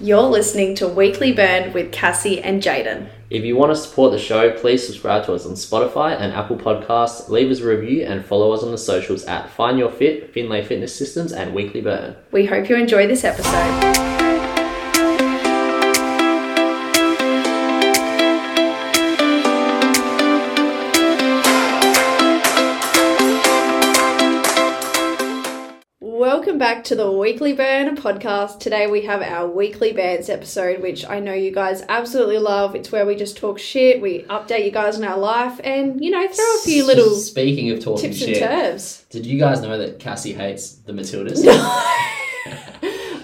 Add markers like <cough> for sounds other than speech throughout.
You're listening to Weekly Burn with Cassie and Jayden. If you want to support the show, please subscribe to us on Spotify and Apple Podcasts, leave us a review, and follow us on the socials at Find Your Fit, Finlay Fitness Systems, and Weekly Burn. We hope you enjoy this episode. Back to the Weekly Burn podcast. Today we have our weekly bants episode, which I know you guys absolutely love. It's where we just talk shit, we update you guys on our life, and you know, throw a few little Speaking of talking tips and shit, terms. did you guys know that Cassie hates the Matildas? <laughs>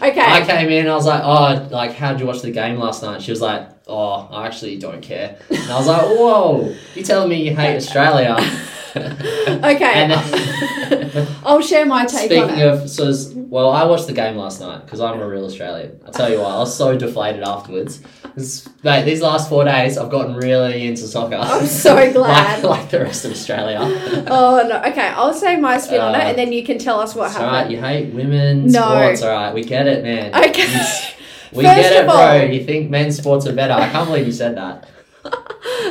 Okay. I came in and I was like, oh, like, how'd you watch the game last night? She was like, oh, I actually don't care. And I was like, whoa, you telling me you hate Australia? <laughs> Okay. <laughs> Then, I'll share my take on speaking of, so, well, I watched the game last night because I'm a real Australian. I'll tell you what, I was so deflated afterwards. Mate, these last four days, I've gotten really into soccer. I'm <laughs> so glad. like the rest of Australia. <laughs> Oh no. Okay, I'll say my spin on it, Uh, and then you can tell us what happened. you hate women's No. sports, alright, we get it, man. Okay. <laughs> We First get it, of bro. all- You think men's sports are better. I can't believe you said that.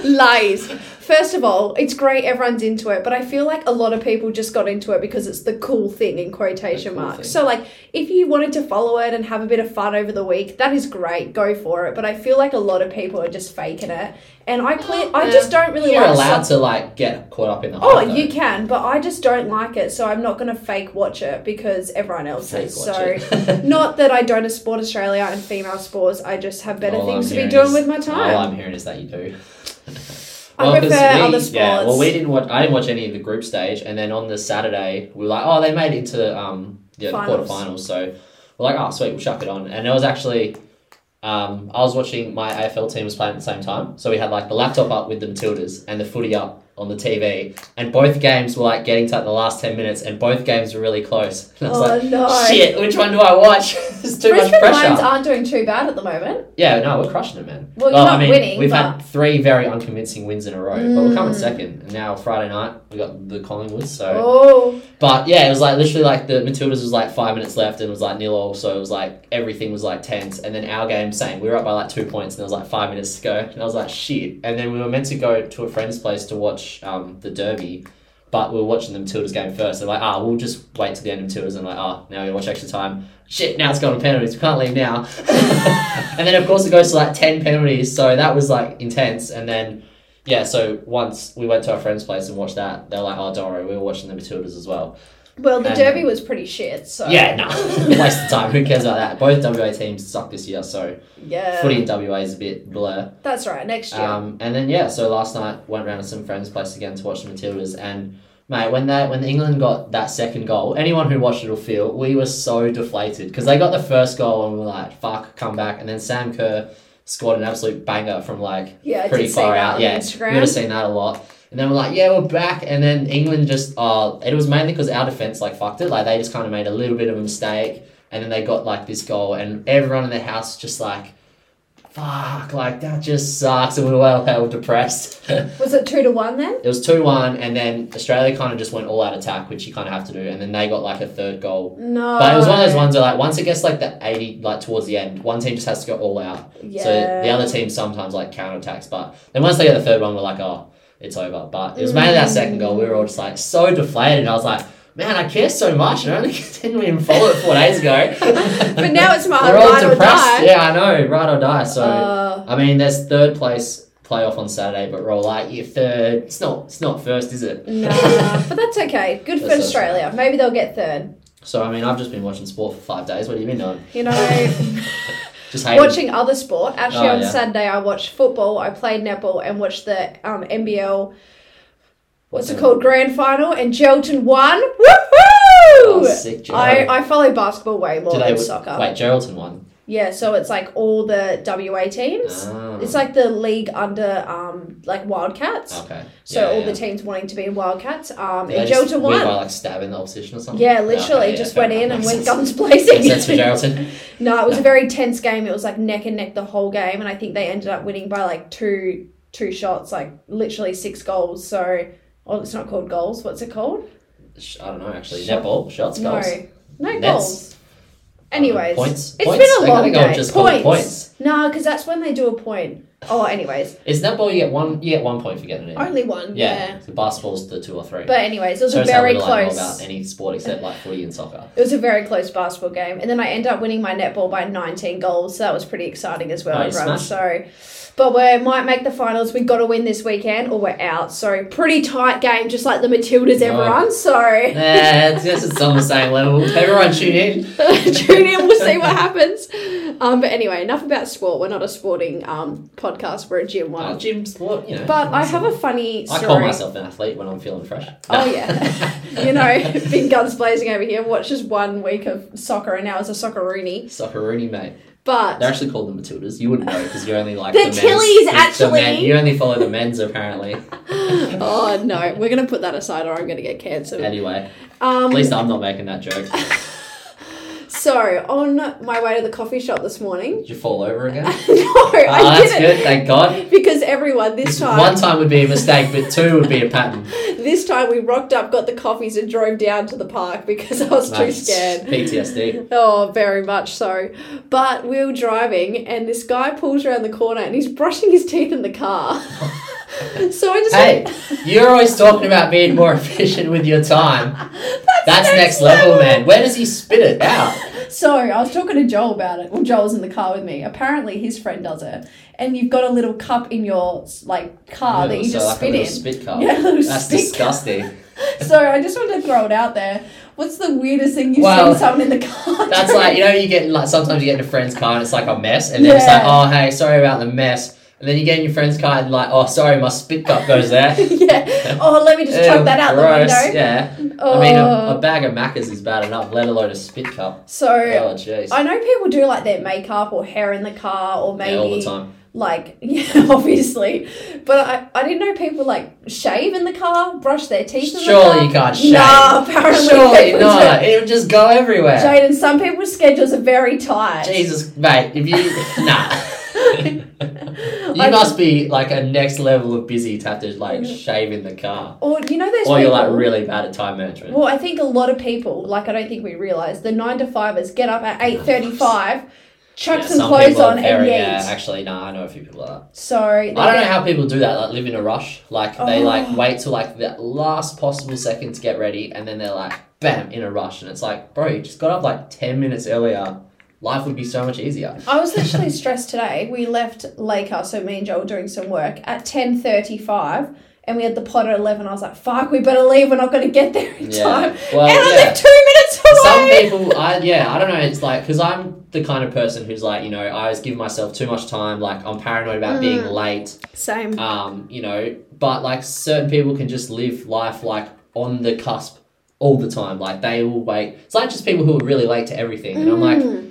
Lies. First of all, it's great everyone's into it, but I feel like a lot of people just got into it because it's the cool thing in quotation cool marks. thing. So like if you wanted to follow it and have a bit of fun over the week, that is great. Go for it. But I feel like a lot of people are just faking it. And I cle- I just don't really You're like allowed some- to like get caught up in the Oh, you can, but I just don't like it, so I'm not going to fake watch it because everyone else Fake is. So, <laughs> not that I don't support Australia and female sports, I just have better All things I'm to be doing is- with my time. All I'm hearing is that you do. <laughs> I 'cause prefer other sports. Yeah, well, we didn't watch. I didn't watch any of the group stage, and then on the Saturday, we were like, "Oh, they made it to um, yeah, the quarterfinals." So we're like, "Oh, sweet, we'll chuck it on." And it was actually, um, I was watching my AFL team was playing at the same time, so we had like the laptop up with the Matildas and the footy up on the TV, and both games were like getting to like, the last ten minutes, and both games were really close. <laughs> And I was Oh, like, no. "Shit, which one do I watch?" <laughs> There's too Brisbane much pressure. Lions aren't doing too bad at the moment. Yeah, no, we're crushing it, man. Well, you're I not mean, winning, We've but- had three very unconvincing wins in a row, but we're coming Mm. second. And now Friday night we got the Collingwood. So, Oh, but yeah, it was like literally like the Matildas was like five minutes left and it was like nil all. So it was like everything was like tense. And then our game same. We were up by like two points and there was like five minutes to go. And I was like shit. And then we were meant to go to a friend's place to watch um, the Derby. But we were watching the Matildas game first. They're like, ah, we'll just wait till the end of Matildas. And like, ah, now we watch extra time. Shit, now it's gone to penalties. We can't leave now. <laughs> and then of course it goes to like ten penalties. So that was like intense. And then yeah, so once we went to our friend's place and watched that, they're like, oh, don't worry, we were watching the Matildas as well. Well, the Derby was pretty shit, so. Yeah, no, <laughs> waste of time. Who cares about that? Both WA teams suck this year, so Yeah. footy in WA is a bit blur. That's right, next year. Um, and then yeah, so last night went round to some friends' place again to watch the Matildas, and mate, when they when England got that second goal, anyone who watched it will feel we were so deflated because they got the first goal and we were like, fuck, come back, and then Sam Kerr scored an absolute banger from like yeah, pretty far out. Yeah, Instagram. we would have seen that a lot. And then we're like, yeah, we're back. And then England just, uh, it was mainly because our defense like fucked it. Like they just kind of made a little bit of a mistake, and then they got like this goal, and everyone in the house just like, fuck, like that just sucks, and we were well <laughs> hell depressed. <laughs> Was it 2 to 1 then? It was two to one, and then Australia kind of just went all out attack, which you kind of have to do, and then they got like a third goal. No. But it was one of those ones where like once it gets like the eighty, like towards the end, one team just has to go all out. Yeah. So the other team sometimes like counterattacks, but then once they get the third one, we're like, oh, it's over. But it was mainly our second goal. We were all just like so deflated. I was like, man, I care so much, and I only <laughs> didn't even follow it four days ago. <laughs> But now it's my we're all ride or depressed. die. Yeah, I know, ride or die. So Uh, I mean, there's third place playoff on Saturday, but all like, you're third. It's not. It's not first, is it? nah, <laughs> but that's okay. Good for That's. Australia. Maybe they'll get third. So I mean, I've just been watching sport for five days. What have you been doing? You know, Just watching other sport. Actually, Oh, on yeah. Saturday, I watched football. I played netball and watched the um, NBL. What's it called? Grand final, and Geraldton won. Oh, Woohoo! sick, Joe. I, I follow basketball way more Do than they soccer. wait? Geraldton won. Yeah, so it's like all the WA teams. Ah. It's like the league under um like Wildcats. okay. So Yeah, all yeah. the teams wanting to be in Wildcats. Um, Did and they Geraldton win by like stabbing the opposition or something. Yeah, Oh, literally okay, just went in and went guns blazing. Sense for Geraldton. <laughs> no, it was a very <laughs> tense game. It was like neck and neck the whole game, and I think they ended up winning by like two two shots, like literally six goals. So, oh, it's not called goals. What's it called? I don't know actually. Shot- Netball shots no, goals. no Nets? goals. Um, anyways, points. it's points? been a long day. just Points. points. No, because that's when they do a point. Oh, anyways, Is netball you get one? You get one point for getting it. in. only one. yeah. Yeah. So basketball's the two or three. But anyways, it was Shows a very little I know close. about any sport except like footy and soccer. It was a very close basketball game, and then I ended up winning my netball by 19 goals. So that was pretty exciting as well, Oh, everyone. So, but we might make the finals. We've got to win this weekend, or we're out. So pretty tight game, just like the Matildas, Oh. everyone. So Yeah, it's just it's on the same level. <laughs> Everyone tune in. <laughs> tune in. We'll see what happens. Um, but anyway, enough about sport. We're not a sporting um podcast. We're a gym one. Oh, gym sport, you know. but I have a funny I call myself an athlete when I'm feeling fresh. Oh yeah, <laughs> you know, big guns blazing over here. Watched just one week of soccer, and now it's a socceroony. Socceroony, mate. But They're actually called the Matildas. You wouldn't know because you're only like The the, men's. Tillys, the- actually. men- you only follow the men's apparently. <laughs> oh no, we're gonna put that aside, or I'm gonna get cancelled. Anyway, Um, at least I'm not making that joke. <laughs> so on my way to the coffee shop this morning, Did you fall over again? <laughs> no, Oh, I that's didn't. good. Thank God. Because everyone this time, One time would be a mistake, but two would be a pattern. <laughs> this time we rocked up, got the coffees, and drove down to the park because I was too scared. PTSD. Oh, very much so. But we were driving, and this guy pulls around the corner, and he's brushing his teeth in the car. <laughs> so I just Hey, you're always talking about being more efficient with your time. That's next level, man. Where does he spit it out? So I was talking to Joel about it. Well, Joel's in the car with me. Apparently, his friend does it, and you've got a little cup in your like car that you so just like a spit little in. spit cup. Yeah, a little That's spit disgusting. <laughs> So I just wanted to throw it out there. What's the weirdest thing you've Well, seen someone in the car? <laughs> That's doing? like you know you get like sometimes you get in a friend's car and it's like a mess and then it's like oh hey sorry about the mess and then you get in your friend's car and like oh sorry my spit cup goes there. <laughs> yeah. Oh, let me just chuck that out gross. the window. Yeah. Oh. I mean a, a oh. bag of Maccas is bad enough, let alone a spit cup. so Oh jeez. I know people do like their makeup or hair in the car or maybe Yeah, all the time. like <laughs> yeah, obviously. But I, I didn't know people like shave in the car, brush their teeth in the car. Surely you can't shave. Nah, apparently Surely not. It would just go everywhere. Jayden, some people's schedules are very tight. Jesus, mate, if you <laughs> nah. <laughs> you I- must be like a next level of busy to have to like shave in the car. Or you know those Or people. you're like really bad at time management. Well, I think a lot of people, like I don't think we realise, the nine to fivers get up at eight thirty-five, chuck Yeah, some, some clothes on, very- and Yeah, actually, no, I know a few people like that. So I don't know how people do that. Like live in a rush. Like they Oh. like wait till like the last possible second to get ready, and then they're like bam in a rush, and it's like, bro, you just got up like ten minutes earlier. Life would be so much easier. I was literally <laughs> stressed today. We left Laker, so me and Joel were doing some work at ten thirty-five, and we had the pod at eleven. I was like, "Fuck, we better leave. We're not going to get there in Yeah. time." Well, and I yeah. live two minutes away. Some people, I yeah, I don't know. It's like because I'm the kind of person who's like, you know, I always give myself too much time. Like I'm paranoid about being Mm. late. Same. Um, you know, but like certain people can just live life like on the cusp all the time. Like they will wait. It's like just people who are really late to everything, and I'm like, Mm.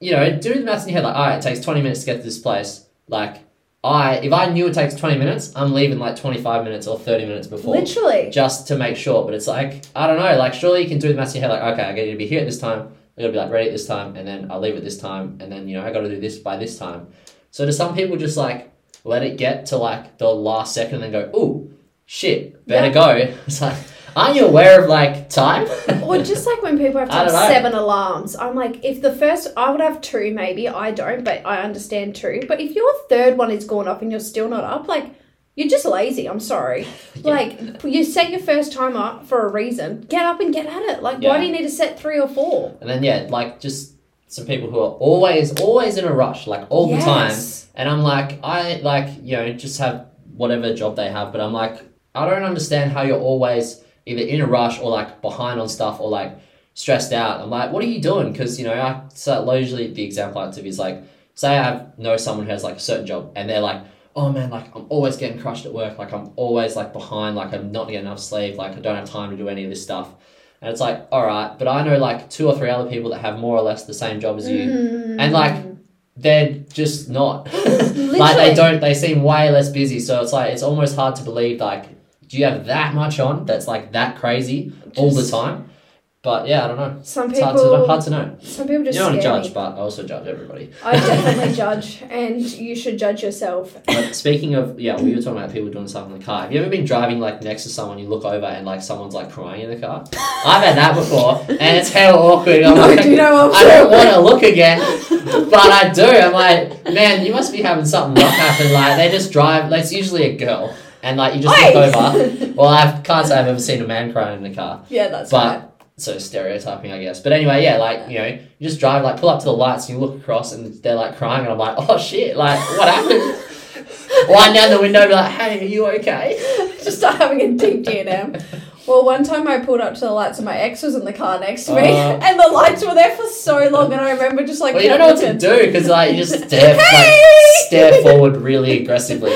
You know, do the maths in your head. Like, all right, it takes 20 minutes to get to this place. Like, I if I knew it takes 20 minutes, I'm leaving like 25 minutes or 30 minutes before literally. just to make sure. But it's like I don't know. Like surely you can do the maths in your head. Like okay, I got to be here at this time. I got to be like ready at this time, and then I'll leave at this time, and then you know I got to do this by this time. So do some people just like let it get to like the last second and then go, ooh, shit, better Yeah. go. <laughs> It's like, aren't you aware of like time? <laughs> Or just like when people have to have know. seven alarms, I'm like, if the first, I would have two maybe, I don't, but I understand two. But if your third one is going off and you're still not up, like, you're just lazy. I'm sorry. <laughs> Like, you set your first time up for a reason. Get up and get at it. Like, why do you need to set three or four? And then yeah, like just some people who are always always in a rush, like all the time. And I'm like, I like, you know, just have whatever job they have, but I'm like, I don't understand how you're always either in a rush or like behind on stuff or like stressed out. I'm like, what are you doing? Because, you know, I so usually the example I give is like, say I have know someone who has like a certain job and they're like, oh man, like I'm always getting crushed at work, like I'm always like behind, like I'm not getting enough sleep, like I don't have time to do any of this stuff. And it's like, all right, but I know like two or three other people that have more or less the same job as you, Mm. and like they're just not. <laughs> like they don't. They seem way less busy. So it's like it's almost hard to believe. Like, do you have that much on? That's like that crazy all the time. But yeah, I don't know. Some It's hard to, people, hard to know. some people just You don't want to judge, me. but I also judge everybody. I definitely <laughs> judge, and you should judge yourself. But speaking of, yeah, we were talking about people doing stuff in the car. Have you ever been driving like next to someone, you look over and like someone's like crying in the car? I've had that before, and it's hell awkward. I'm No, like, do you know I don't want to look again, <laughs> but I do. I'm like, man, you must be having something rough happen. Like they just drive. Like, it's usually a girl, and like you just Oi! look over. <laughs> Well, I can't say I've ever seen a man crying in the car. yeah, that's But- right. So stereotyping, I guess. But anyway, yeah, like you know, you just drive, like pull up to the lights, and you look across, and they're like crying, and I'm like, oh shit, like what happened? <laughs> Wind down the window, be like, hey, are you okay? <laughs> Just start having a deep D&M. Well, one time I pulled up to the lights and my ex was in the car next to me, Uh. and the lights were there for so long, and I remember just like Well, you don't know what to do because like you just stare, like stare forward really aggressively.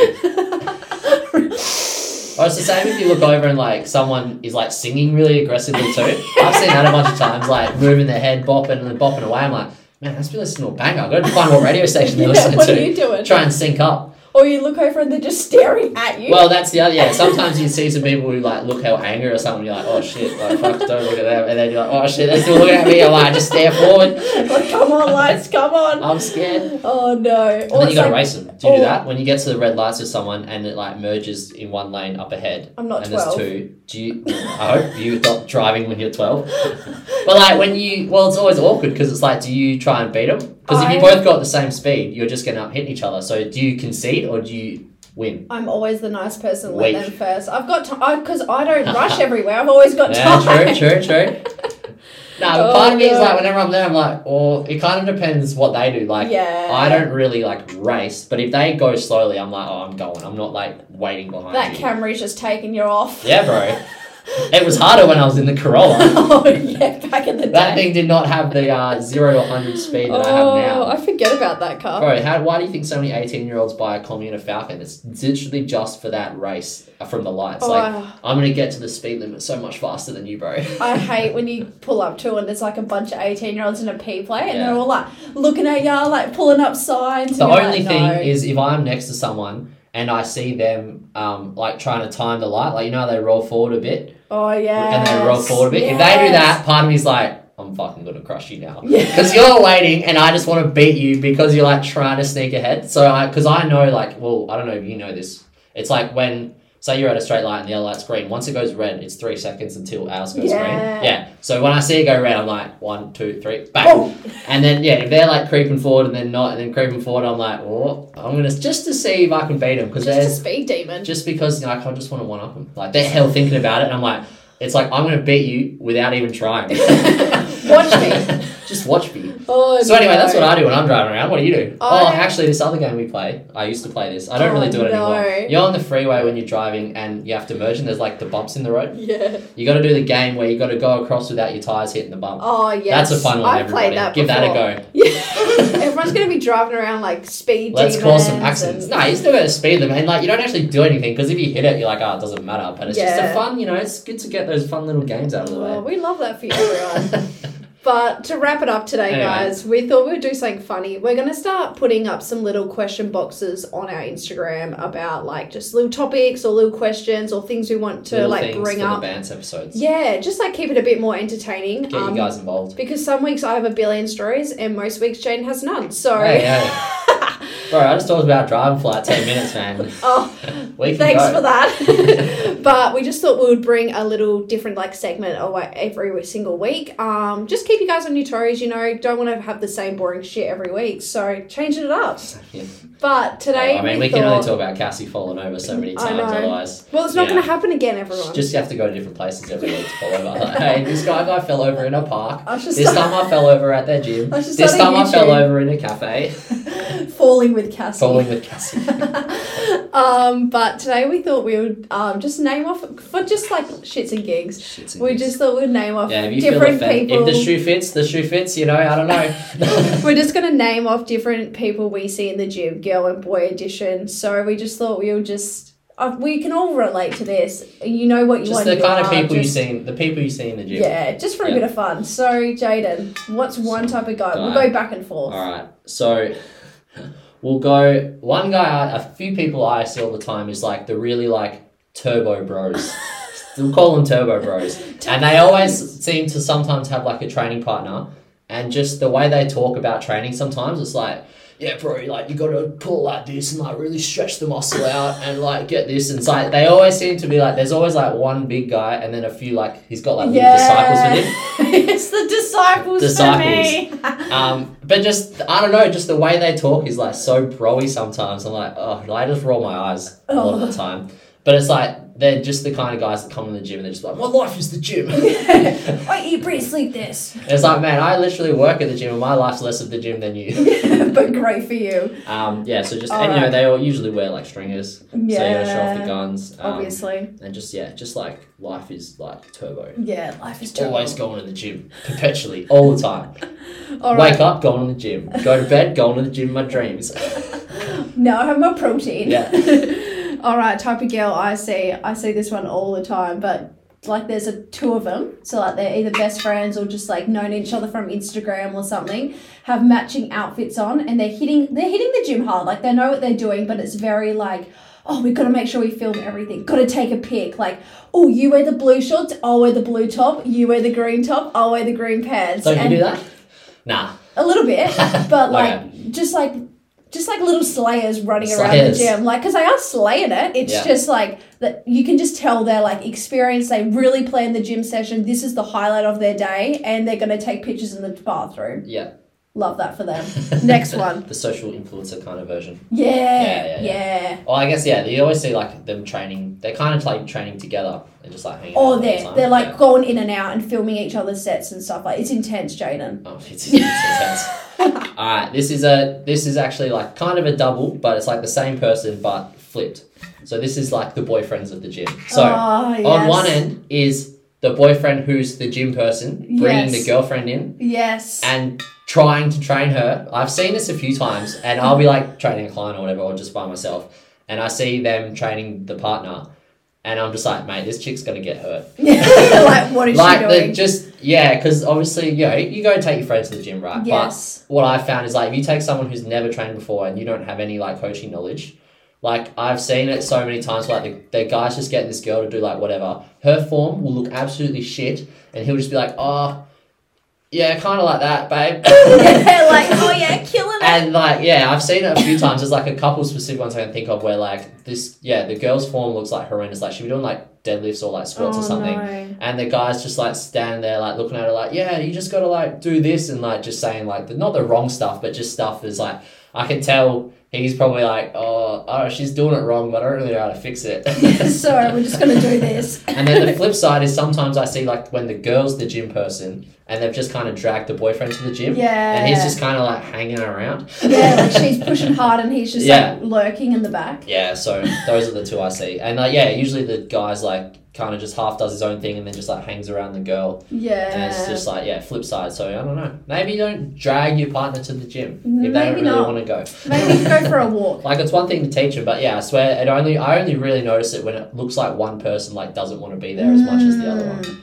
Or it's the same if you look over and like someone is like singing really aggressively too. I've seen that a bunch of times, like moving their head, bopping and then bopping away. I'm like, man, that's be listening to a banger. Go to find what radio station they're <laughs> yeah, listening what are you doing? Try and sync up. Or you look over and they're just staring at you. Well, that's the other. Yeah, sometimes you see some people who like look how angry or something. You're like, oh shit, like fuck, don't look at them. And then you're like, oh shit, they're still looking at me. I'm like, just stare forward. <laughs> like, come on, lights, come on. I'm scared. Oh no. And Or then you gotta like, race them. Do you do that when you get to the red lights with someone and it like merges in one lane up ahead? I'm not and 12. there's two. Do you? I hope you stop driving when you're twelve. But like when you, well, it's always awkward because it's like, do you try and beat them? Because if you both got the same speed, you're just gonna hit each other. So do you concede or do you win? I'm always the nice person. Let them first. I've got time because I don't <laughs> rush everywhere. I've always got Yeah, time. true, true, true. <laughs> No, but Oh, part of me is like whenever I'm there, I'm like, or it kind of depends what they do. Like, yeah. I don't really like race, but if they go slowly, I'm like, oh, I'm going. I'm not like waiting behind That you. Camry's just taking you off. Yeah, bro. <laughs> <laughs> It was harder when I was in the Corolla. <laughs> oh yeah, back in the day. That thing did not have the uh, zero to 100 speed that I have oh, now. I forget about that car. Bro, how, why do you think so many 18 year olds buy a Commuter Falcon? It's literally just for that race uh, from the lights. Oh, Like, I, I'm going to get to the speed limit so much faster than you, bro. <laughs> I hate when you pull up to and there's like a bunch of 18 year olds in a P plate and Yeah. they're all like looking at you, like pulling up signs. The only like, thing no. is if I'm next to someone and I see them um, like trying to time the light, like you know how they roll forward a bit oh yeah, and they roll forward a bit. If they do that, part of me's like, I'm fucking gonna crush you now. Yeah. Because you're waiting and I just want to beat you because you're like trying to sneak ahead. So I, because I know like, well, I don't know if you know this. It's like when, say you're at a straight light and the other light's green. Once it goes red, it's three seconds until ours goes Yeah. green. Yeah. So when I see it go red, I'm like, one, two, three, bang. Oh, And then yeah, if they're like creeping forward and then not, and then creeping forward, I'm like, oh, I'm gonna just to see if I can beat them because just a speed demon. just because you know, like, I just want to one up them. Like they're hell thinking about it, and I'm like, it's like I'm gonna beat you without even trying. <laughs> Watch me. <laughs> just watch me. Oh, So anyway, no. that's what I do when I'm driving around. What do you do? oh, actually, this other game we play, I used to play this. I don't Oh, really do it no. anymore. You're on the freeway when you're driving and you have to merge, and there's like the bumps in the road. Yeah. You got to do the game where you got to go across without your tires hitting the bump. Oh yeah. That's a fun one, I've everybody. played that Give that a go. <laughs> Yeah. Everyone's gonna be driving around like speed Let's cause some accidents. and- No, you still got to speed them, and like you don't actually do anything because if you hit it, you're like, oh, it doesn't matter. But it's just a fun, you know. It's good to get those fun little games out of the way. Oh, way. we love that for you, everyone. <laughs> But to wrap it up today, Anyway. guys, we thought we'd do something funny. We're going to start putting up some little question boxes on our Instagram about like just little topics or little questions or things we want to Little like bring up. the episodes. Yeah, just like keep it a bit more entertaining. Get um, you guys involved. because some weeks I have a billion stories and most weeks Jane has none. So, Hey, hey. <laughs> Bro, I just talked about driving for like 10 minutes, man. <laughs> oh, thanks go. for that. <laughs> but we just thought we would bring a little different like segment away every single week. Um, just keep you guys on your toes. You know, don't want to have the same boring shit every week. So changing it up. <laughs> Yeah. But today, I mean, we, we can thought, only talk about Cassie falling over so many times, otherwise. Well, it's not going to happen again, everyone. Just you have to go to different places every week to fall over. Like, hey, this guy guy fell over in a park. This start time I fell over at their gym. This time I fell over in a cafe. falling with Cassie. Falling with Cassie. <laughs> um, but today we thought we would um, just name off for just like shits and gigs. Shits and We gigs. just thought we'd name off yeah, if different people. if the shoe fits, the shoe fits. You know, I don't know. <laughs> We're just gonna name off different people we see in the gym, girl and boy edition. So we just thought we would just uh, we can all relate to this. You know what you just want. the you kind of people you see, in- the people you see in the gym. Yeah, just for a Yeah. bit of fun. So Jayden, what's one type of guy? We'll go back and forth. All right, so we'll go. One guy, I- a few people I see all the time is like the really like turbo bros. <laughs> We'll call them Turbo Bros. and they always seem to sometimes have like a training partner, and just the way they talk about training, sometimes it's like. Yeah, bro, like you gotta pull like this and like really stretch the muscle out and like get this. And it's like they always seem to be like there's always like one big guy and then a few like he's got like little disciples with him. <laughs> it's the disciples, Disciples. for me. <laughs> Um, but just I don't know, just the way they talk is like so broy sometimes. I'm like, oh, I just roll my eyes a lot of the time. But it's like they're just the kind of guys that come in the gym and they're just like, my life is the gym. <laughs> <laughs> I eat, breathe, sleep this. it's like, man, I literally work at the gym and my life's less of the gym than you. <laughs> but great for you. Um, yeah, so just All and you know they all usually wear like stringers, Yeah. so you gotta show off the guns. Um, Obviously. and just yeah, just like life is like turbo. Yeah, life is terrible. Always going to the gym, perpetually, all the time. All Wake up, going to the gym. Go to bed, going to the gym. In my dreams. Now I have my protein. Yeah. All right, type of girl I see. I see this one all the time, but like there's a two of them. So like they're either best friends or just like known each other from Instagram or something. Have matching outfits on, and they're hitting they're hitting the gym hard. Like they know what they're doing, but it's very like. Oh, we've got to make sure we film everything. Got to take a pic. Like, oh, you wear the blue shorts, I'll wear the blue top. You wear the green top, I'll wear the green pants. Don't you do that? Nah. a little bit, <laughs> but like Okay. just like just like little slayers running around the gym, like because they are slaying it. It's Yeah. just like that you can just tell they're like experienced. They really plan the gym session. This is the highlight of their day, and they're gonna take pictures in the bathroom. Yeah. Love that for them. <laughs> Next one. the social influencer kind of version. Yeah, yeah, yeah. yeah. Well, I guess yeah. You always see like them training. They're kind of like training together and just like hanging. Oh, the they're time. they're like Yeah. going in and out and filming each other's sets and stuff. Like it's intense, Jayden. Oh, it's, <laughs> it's intense. All right, <laughs> uh, this is a this is actually like kind of a double, but it's like the same person but flipped. So this is like the boyfriends of the gym. So oh, on yes. one end is the boyfriend who's the gym person bringing Yes. the girlfriend in yes, and trying to train her. I've seen this a few times, and I'll be like training a client or whatever, or just by myself, and I see them training the partner, and I'm just like, mate, this chick's gonna get hurt. <laughs> like what is like she the doing? just yeah, because obviously you know you go and take your friends to the gym, right? yes, But what I found is like if you take someone who's never trained before and you don't have any like coaching knowledge. Like I've seen it so many times, like the, the guy's just getting this girl to do like whatever. Her form will look absolutely shit, and he'll just be like, "Oh, yeah, kind of like that, babe." <laughs> like oh yeah, it. And like, yeah, I've seen it a few times. There's like a couple specific ones I can think of where like this, yeah, the girl's form looks like horrendous. Like she'll be doing like deadlifts or like squats or Oh, something, no. and the guy's just like standing there like looking at her like, yeah, you just gotta like do this and like just saying like the, not the wrong stuff, but just stuff is like I can tell he's probably like, oh, oh, she's doing it wrong, but I don't really know how to fix it. <laughs> so we're just gonna do this. And then the flip side is sometimes I see like when the girl's the gym person and they've just kind of dragged the boyfriend to the gym. Yeah. And he's just kind of like hanging around. yeah, like she's pushing hard and he's just Yeah. like lurking in the back. Yeah, so those are the two I see. And like, yeah, usually the guy's like kind of just half does his own thing and then just like hangs around the girl. Yeah. And it's just like, yeah, flip side. So I don't know. Maybe don't drag your partner to the gym if they don't really not. want to go. Maybe go for a walk. <laughs> Like it's one thing to teach them, but yeah, I swear it only I only really notice it when it looks like one person like doesn't want to be there as much as the other one. Mm.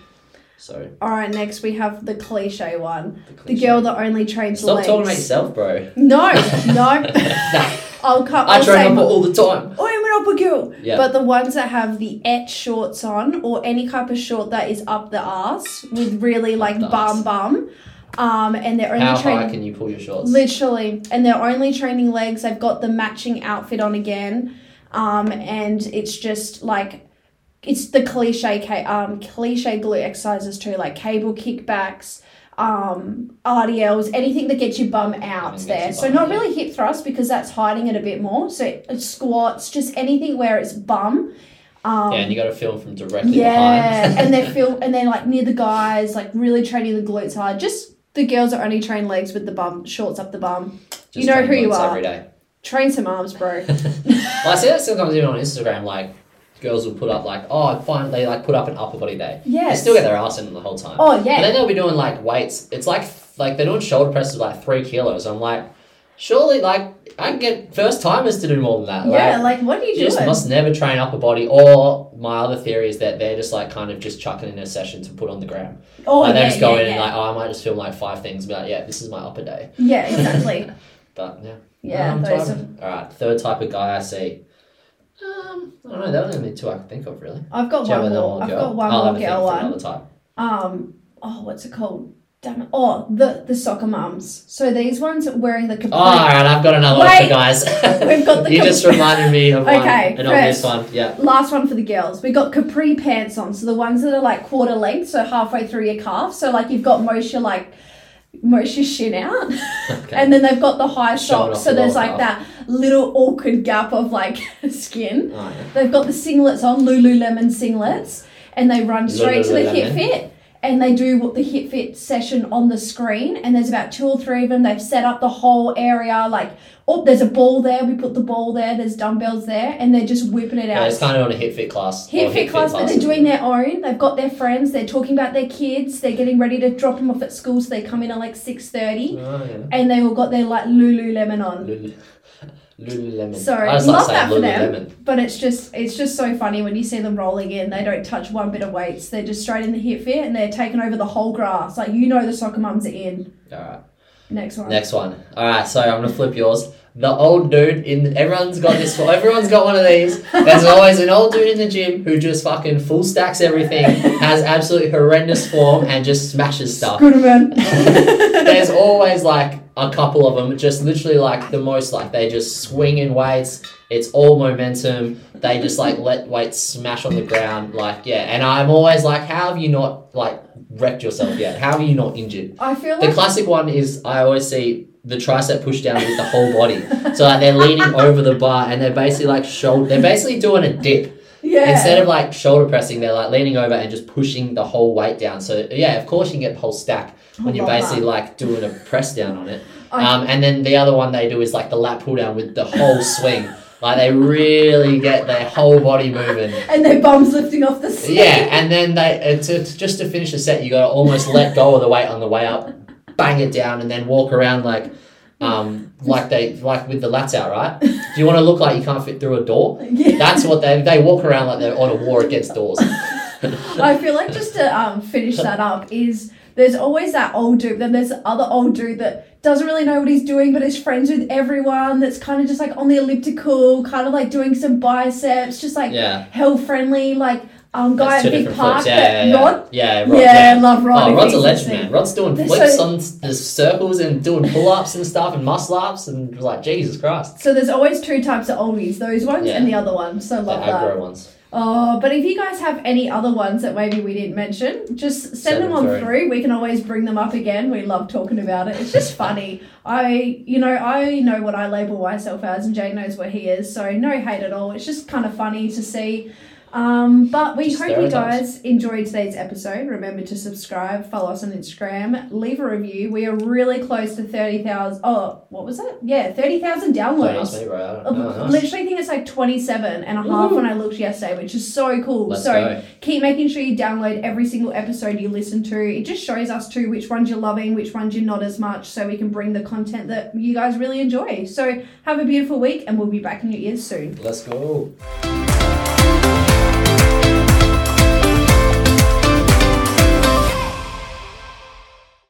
So All right, next we have the cliche one. the, The girl that only trains Stop legs. talking about yourself, bro. No, <laughs> no. nah, <laughs> I'll cut. I train up all the time. Oh, I'm an upper girl. Yeah. But the ones that have the et shorts on, or any type of short that is up the ass with really like bum bum. um, and they're only How training. high can you pull your shorts? Literally, and they're only training legs. They've got the matching outfit on again, um, and it's just like it's the cliche um cliche glute exercises too, like cable kickbacks, um, RDLs, anything that gets your bum out Anything there. gets So bum not out, really hip thrust because that's hiding it a bit more. So it's squats, just anything where it's bum. Um, yeah, and you got to film from directly yeah, behind. and they <laughs> feel and they're like near the guys, like really training the glutes hard. Just the girls that only train legs with the bum, shorts up the bum. You know train who you are. every day. Train some arms, bro. <laughs> Well, I see that sometimes even on Instagram, like girls will put up like, oh, fine, they like put up an upper body day. Yes. They still get their ass in the whole time. Oh yeah. But then they'll be doing like weights. It's like like they're doing shoulder presses like three kilos. I'm like, surely like I can get first timers to do more than that. Yeah, Like, like what do you you just must never train upper body. Or my other theory is that they're just like kind of just chucking in a session to put on the gram. oh like yeah, they just go yeah, in and like, oh, I might just film like five things. Be like, yeah, this is my upper day. yeah, exactly. <laughs> But yeah. Yeah, Um, those are, All right, third type of guy I see. Um, I don't know. That was the only two I can think of, really. I've got one more. I've girl? got one I'll more girl one. type. Um, oh, what's it called? Damn it. Oh, the the soccer mums. So these ones are wearing the complete. Oh, all right, I've got another one for guys. <laughs> We've got the you just reminded me of one, Okay, an obvious one. Yeah. Last one for the girls. We got capri pants on, so the ones that are like quarter length, so halfway through your calf. So like you've got most your like most your shin out, <laughs> <laughs> Okay. and then they've got the high socks, so the there's like that little awkward gap of like <laughs> skin. Oh, yeah. They've got the singlets on, Lululemon singlets, and they run straight to the hip fit. And they do what the hit fit session on the screen, and there's about two or three of them. They've set up the whole area, like, oh, there's a ball there. We put the ball there. There's dumbbells there, and they're just whipping it out Yeah, it's kind of on a hit fit class. Hit or fit class, but they're doing their own. They've got their friends. They're talking about their kids. They're getting ready to drop them off at school, so they come in at like six thirty, Oh, yeah. and they all got their like Lululemon on. Lulu- <laughs> Lululemon. Sorry, I love that for them. But it's just it's just so funny when you see them rolling in. They don't touch one bit of weights. They're just straight in the hip fit and they're taking over the whole grass. Like you know the soccer mums are in. All right. Next one. Next one. All right, so I'm gonna flip yours. The old dude in everyone's got this. <laughs> Everyone's got one of these. There's always an old dude in the gym who just fucking full stacks everything, has absolutely horrendous form, and just smashes stuff. Good man. <laughs> There's always like a couple of them, just literally like the most like they just swing in weights. It's all momentum. They just like <laughs> let weights smash on the ground. Like yeah, and I'm always like, how have you not like wrecked yourself yet? How are you not injured? I feel like The classic one is I always see the tricep push down with the whole body. So like they're leaning over the bar and they're basically like shoulder. They're basically doing a dip yeah. instead of like shoulder pressing. They're like leaning over and just pushing the whole weight down. So yeah, of course you can get the whole stack when I you're basically that. like doing a press down on it. I- Um, and then the other one they do is like the lat pull down with the whole swing. Like they really get their whole body moving. and their bums lifting off the seat. Yeah, and then they uh, to, to- just to finish the set, you got to almost let go of the weight on the way up, bang it down, and then walk around like, um, like they like with the lats out, right? Do you want to look like you can't fit through a door? Yeah. That's what they they walk around like they're on a war against doors. <laughs> I feel like just to um, finish that up is there's always that old dude, then there's the other old dude that doesn't really know what he's doing, but is friends with everyone. That's kind of just like on the elliptical, kind of like doing some biceps, just like Yeah, health friendly, like um guy that's at Big Park. Yeah, that yeah, yeah. Rod. Yeah, Rod, Yeah, I love Rod. Oh, Rod's a legend, man. Rod's doing They're flips so- on the circles and doing pull ups and stuff and muscle ups and like Jesus Christ. So there's always two types of oldies, those ones Yeah. and the other ones. So The love that. aggro ones. Oh, but if you guys have any other ones that maybe we didn't mention, just send, Send them them on through. through. We can always bring them up again. We love talking about it. It's just <laughs> funny. I, you know, I know what I label myself as, and Jay knows what he is. So no hate at all. It's just kind of funny to see. Um, but we Just hope you guys enjoyed today's episode. Remember to subscribe, follow us on Instagram, leave a review. We are really close to thirty thousand. Oh, what was it? Yeah, thirty thousand Don't downloads. ask me, bro. I I know. Nice. Literally think it's like 27 and a half Ooh. when I looked yesterday, which is so cool. Let's so go. keep making sure you download every single episode you listen to. It just shows us too which ones you're loving, which ones you're not as much, so we can bring the content that you guys really enjoy. So have a beautiful week and we'll be back in your ears soon. Let's go.